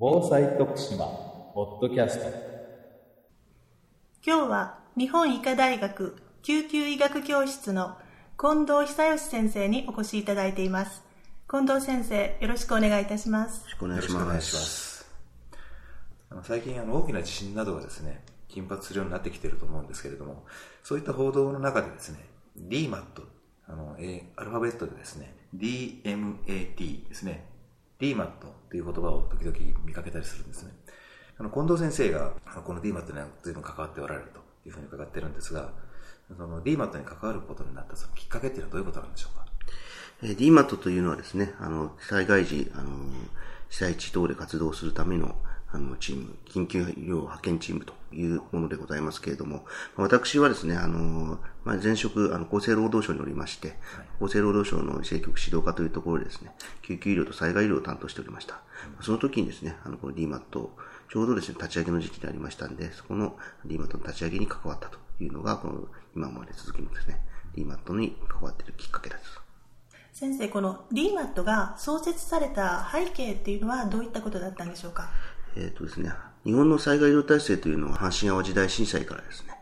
防災徳島ポッドキャスト。今日は日本医科大学救急医学教室の近藤久義先生にお越しいただいています。近藤先生よろしくお願いいたします。よろしくお願いします。最近あの大きな地震などがですね、頻発するようになってきていると思うんですけれども、そういった報道の中でですね、DMAT、あの、えーアルファベットでですね、DMAT ですね、DMAT という言葉を時々見かけたりするんですね。あの、近藤先生が、この DMAT には随分関わっておられるというふうに伺ってるんですが、その DMAT に関わることになったそのきっかけっていうのはどういうことなんでしょうか？えー DMAT というのはですね、あの、災害時、あの、被災地等で活動するための、あの、チーム、緊急医療派遣チームというものでございますけれども、まあ私はですね、あの、まあ、前職、あの、厚生労働省におりまして、厚生労働省の政局指導課というところでですね、救急医療と災害医療を担当しておりました。その時にですね、あの、この DMAT を、ちょうどですね、立ち上げの時期でありましたんで、そこの DMAT の立ち上げに関わったというのが、この、今まで続きのですね、DMAT に関わっているきっかけです。先生この DMAT が創設された背景っていうのはどういったことだったんでしょうか？えっ、とですね、日本の災害医療体制というのは阪神淡路大震災からですね、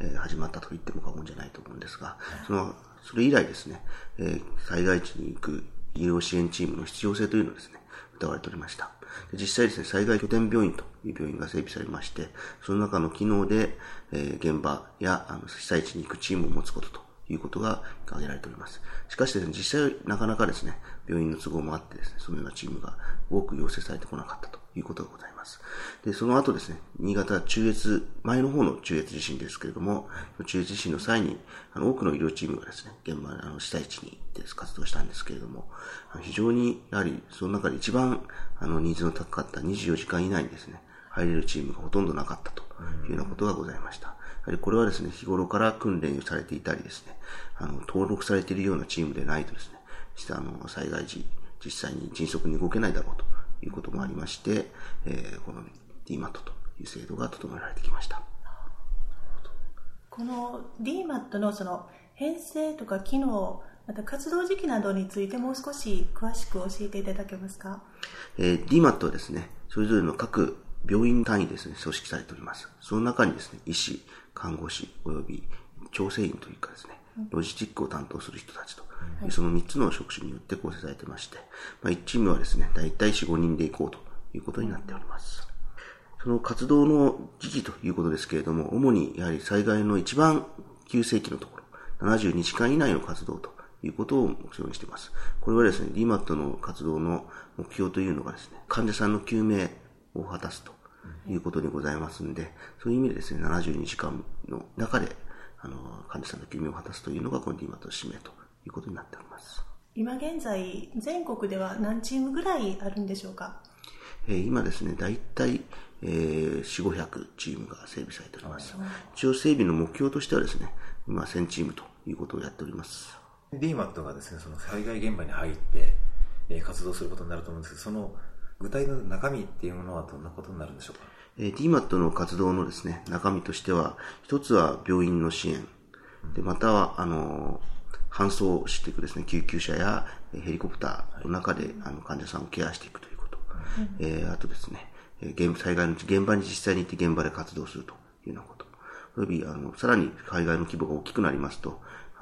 えー始まったと言っても過言じゃないと思うんですが、その、それ以来ですね、えー災害地に行く医療支援チームの必要性というのをですね、歌われておりました。で実際ですね、災害拠点病院という病院が整備されまして、その中の機能で、えー現場やあの被災地に行くチームを持つことということが挙げられております。しかしですね、実際なかなかですね、病院の都合もあってですね、そのようなチームが多く要請されてこなかったということがございます。で、その後ですね、新潟中越、前の方の中越地震ですけれども、中越地震の際に、あの、多くの医療チームがですね、現場、あの、被災地に行って活動したんですけれども、非常に、やはり、その中で一番、あの、ニーズの高かった24時間以内にですね、入れるチームがほとんどなかったというようなことがございました。やはりこれはですね、日頃から訓練されていたりですね、あの、登録されているようなチームでないとですね、実はあの、災害時、実際に迅速に動けないだろうということもありまして、えーこの DMAT という制度が整えられてきました。この DMAT のその編成とか機能また活動時期などについてもう少し詳しく教えていただけますか？えー DMAT はですね、それぞれの各病院単位ですね、組織されております。その中にですね、医師、看護師、および調整員というかですね、ロジスティックを担当する人たちという、その3つの職種によって構成されてまして、まあ、1チームはですね、大体4、5人で行こうということになっております。その活動の時期ということですけれども、主にやはり災害の一番急性期のところ、72時間以内の活動ということを目標にしています。これはですね、DMAT の活動の目標というのがですね、患者さんの救命を果たすということにございますんで、そういう意味でですね、72時間の中で、あの、患者さんの救命を果たすというのがこの DMAT の使命ということになっております。今現在全国では何チームぐらいあるんでしょうか？えー今ですね、大体、えー、4、500チームが整備されております。一応整備の目標としてはですね、今1000チームということをやっております。DMAT がですね、その災害現場に入って、えー活動することになると思うんですけど、その具体の中身っていうものはどんなことになるんでしょうか？えー DMAT の活動のですね、中身としては、一つは病院の支援。で、または、あのー搬送していくですね、救急車やえーヘリコプターの中で、あの、患者さんをケアしていくということ。えーあとですね、えー現災害の現場に実際に行って現場で活動するというようなこと。および、あの、さらに災害の規模が大きくなりますと、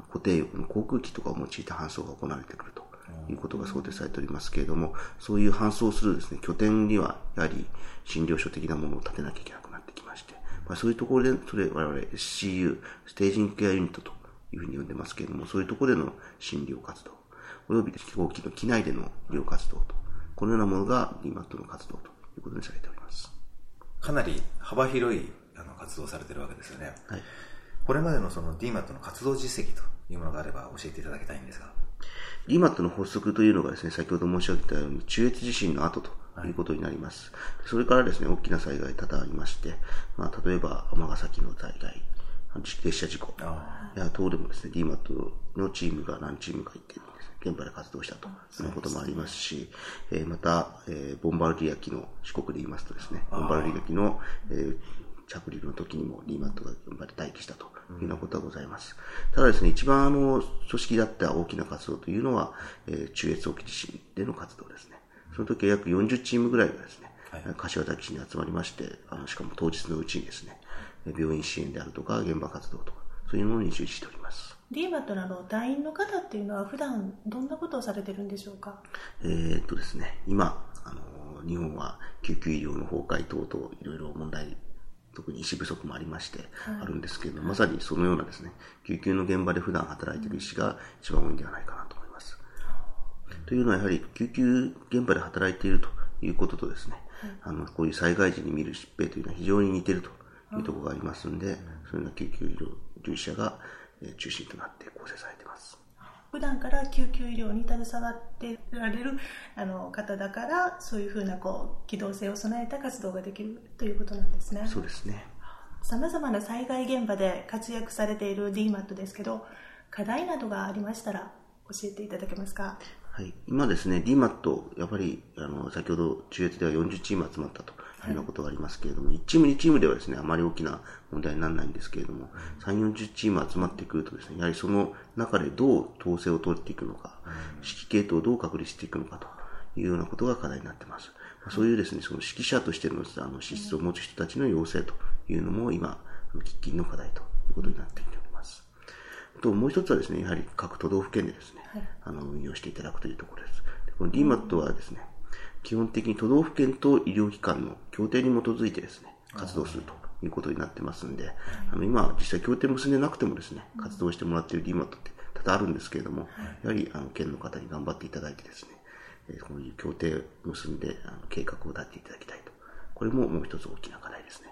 固定翼の航空機とかを用いて搬送が行われてくるということが想定されておりますけれども、そういう搬送するですね、拠点には、やはり診療所的なものを建てなきゃいけなくなってきまして、まあ、そういうところで、それ、我々 SCU、ステージングケアユニットというふうに呼んでますけれども、そういうところでの診療活動、および飛行機の機内での医療活動と、このようなものが DMAT の活動ということにされております。かなり幅広いあの活動をされてるわけですよね。はい。これまでのその DMAT の活動実績というものがあれば教えていただきたいんですが。DMAT の発足というのがですね、先ほど申し上げたように、中越地震の後とい。うことになります。それからですね、大きな災害多々ありまして、まあ、例えば、尼崎の災害、列車事故、あや等でもですね、DMAT のチームが何チームかいてですね、現場で活動したと。いうこともありますし、えーまた、えーボンバルディア機の四国で言いますとですね、ボンバルディア機の、えー着陸の時にも DMAT が現場で待機したというようなことはございます。ただですね、一番あの、組織だった大きな活動というのは、えー中越沖地震での活動ですね。その時は約40チームぐらいがですね、はい柏崎市に集まりまして、あのしかも当日のうちにですね、え病院支援であるとか、現場活動とか、そういうものに従事しております。DMAT のあの団員の方っていうのは普段どんなことをされてるんでしょうか？えーっとですね、今、あの、日本は救急医療の崩壊等々、いろいろ問題、特に医師不足もありまして、あるんですけれども、まさにそのようなですね、救急の現場で普段働いている医師が一番多いんではないかなと思います。というのはやはり救急現場で働いているということとですね、あの、こういう災害時に見る疾病というのは非常に似ているというところがありますので、そういうような救急医療従事者がえー中心となって構成されています。普段から救急医療に携わってられるあの方だからそういうふうなこう機動性を備えた活動ができるということなんですねそうですね。さまざまな災害現場で活躍されている DMAT ですけど課題などがありましたら教えていただけますか？はい、今ですね、DMAT、やっぱりあの先ほど中越では40チーム集まったというようなことがありますけれども、1チーム、2チームではですね、あまり大きな問題にならないんですけれども、3、40チーム集まってくるとですね、やはりその中でどう統制を取っていくのか、指揮系統をどう確立していくのかというようなことが課題になっています。まあそういうですね、その指揮者としてのあの資質を持つ人たちの要請というのも今、喫緊の課題ということになってきております。と、もう一つはですね、やはり各都道府県でですね、あの、運用していただくというところです。でこの DMAT はですね、基本的に都道府県と医療機関の協定に基づいてですね、活動するということになってますんで、あの、今、実際協定結んでなくてもですね、活動してもらっている DMAT って多々あるんですけれども、やはり、あの、県の方に頑張っていただいてですね、えーこういう協定を結んで、あの、計画を立てていただきたいと。これももう一つ大きな課題ですね。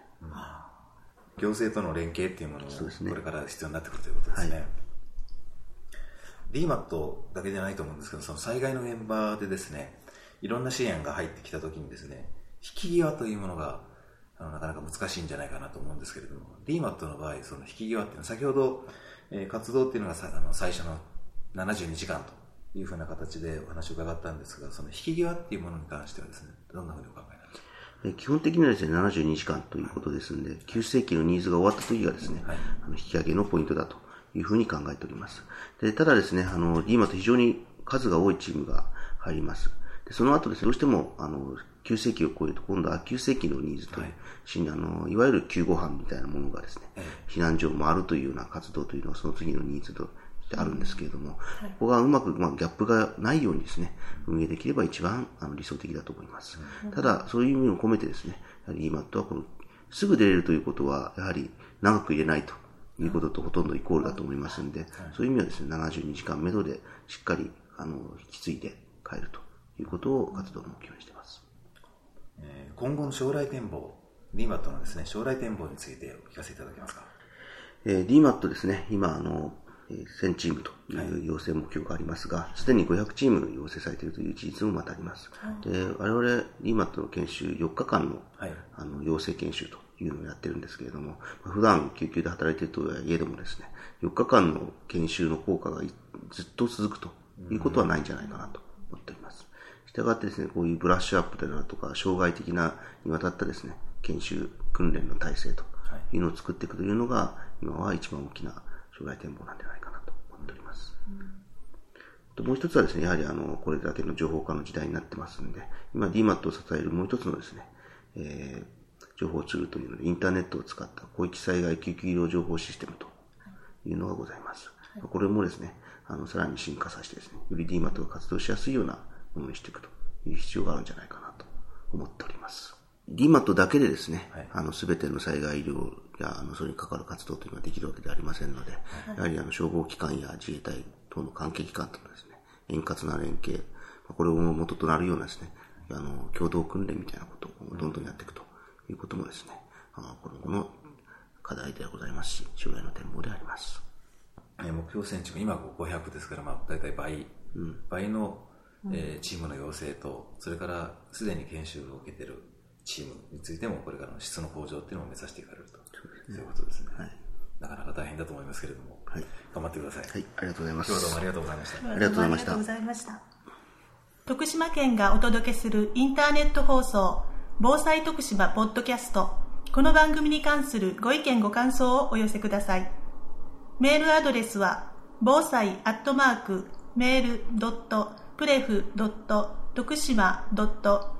行政との連携っていうものもこれから必要になってくるということですね。はい。DMAT だけじゃないと思うんですけど、その災害の現場でですね、いろんな支援が入ってきたときにですね、引き際というものがあのなかなか難しいんじゃないかなと思うんですけれども、DMAT の場合、その引き際っていうのは先ほど、えー活動っていうのがさあの最初の72時間というふうな形でお話を伺ったんですが、その引き際っていうものに関してはですね、どんなふうにお考ええー基本的にはですね、72時間ということですので、9世紀のニーズが終わった時がですね、はいあの引き上げのポイントだというふうに考えております。でただですね、あの、DMA と非常に数が多いチームが入ります。でその後ですね、どうしても、あの、9世紀を超えると、今度は9世紀のニーズという、しあのいわゆる救護班みたいなものがですね、避難所を回るというような活動というのはその次のニーズとしてあるんですけれども、ここがうまく、まあ、ギャップがないようにですね、運営できれば一番あの理想的だと思います。ただ、そういう意味を込めてですね、やはり EMAT はこの、すぐ出れるということは、やはり長く入れないということとほとんどイコールだと思いますので、そういう意味はですね、72時間目処でしっかり、あの、引き継いで帰るということを活動の目標にしています。今後の将来展望、DMAT のですね、将来展望についてお聞かせいただけますか？えー DMAT ですね、今、あの、えー1000チームという要請目標がありますが、すでに500チーム要請されているという事実もまたあります。で、我々 DMAT の研修4日間の、はいあの、養成研修というのをやってるんですけれども、まあ普段救急で働いているとはいえどもですね、4日間の研修の効果がいずっと続くということはないんじゃないかなと思っております。したがってですね、こういうブラッシュアップであるとか、障害的なにわたったですね、研修、訓練の体制というのを作っていくというのが、今は一番大きな将来展望なんじゃない思っております。ともう一つはですね、やはりあの、これだけの情報化の時代になってますんで、今 DMAT を支えるもう一つのですね、えー情報ツールというので、インターネットを使った広域災害救急医療情報システムというのがございます。これもですね、あの、さらに進化させてですね、より DMAT が活動しやすいようなものにしていくという必要があるんじゃないかなと思っております。DMAT だけでですね、はいあの、すべての災害医療や、あの、それに関わる活動というのはできるわけではありませんので、やはりあの、消防機関や自衛隊等の関係機関とのですね、円滑な連携、まあこれを元となるようなですね、あの、共同訓練みたいなことをどんどんやっていくということもですね、あの、今後の課題ではございますし、将来の展望であります。えー目標選値も今500ですから、まあ、大体倍、倍の、えーチームの要請と、それからすでに研修を受けているチームについても、これからの質の向上っていうのを目指していかれると、そういうことですね。はい。なかなか大変だと思いますけれども、はい頑張ってください。はい、ありがとうございます。今日はどうもありがとうございました。ありがとうございましたどうもありがとうございました徳島県がお届けするインターネット放送防災徳島ポッドキャストこの番組に関するご意見ご感想をお寄せくださいメールアドレスは防災アットマークメールドットプレフドット徳島ドット